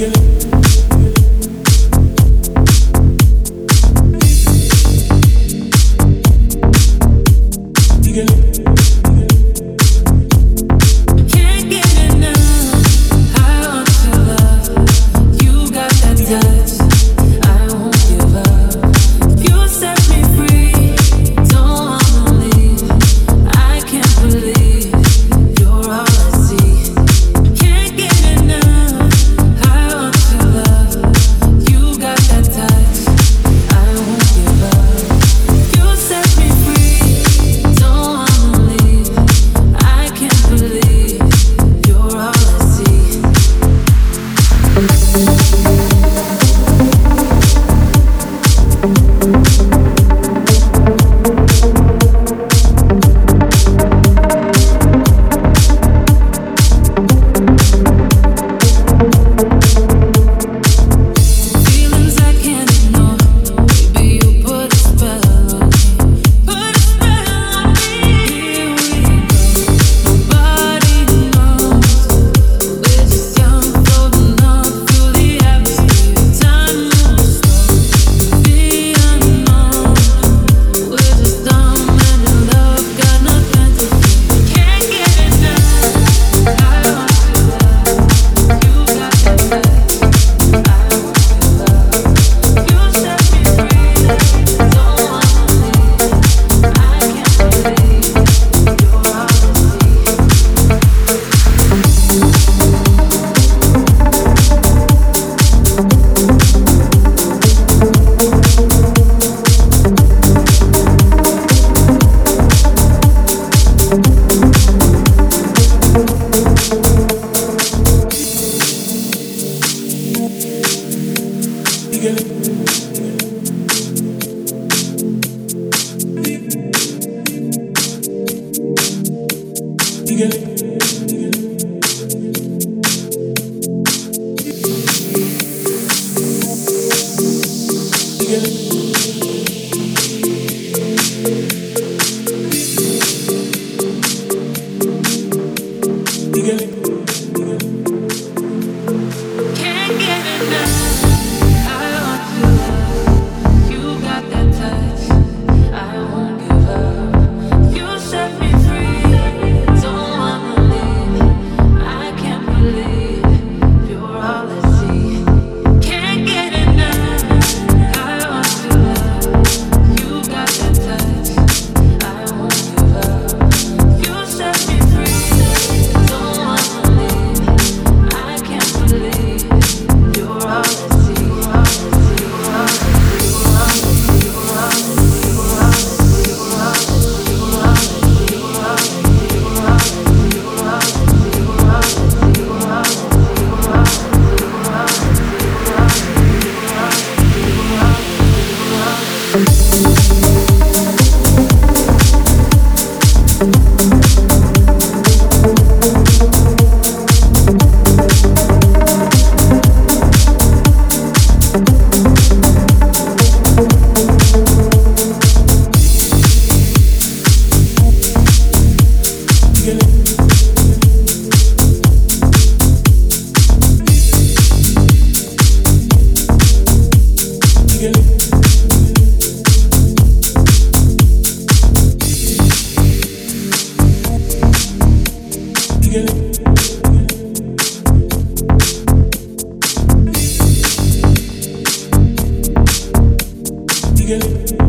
beginning. Get love. again.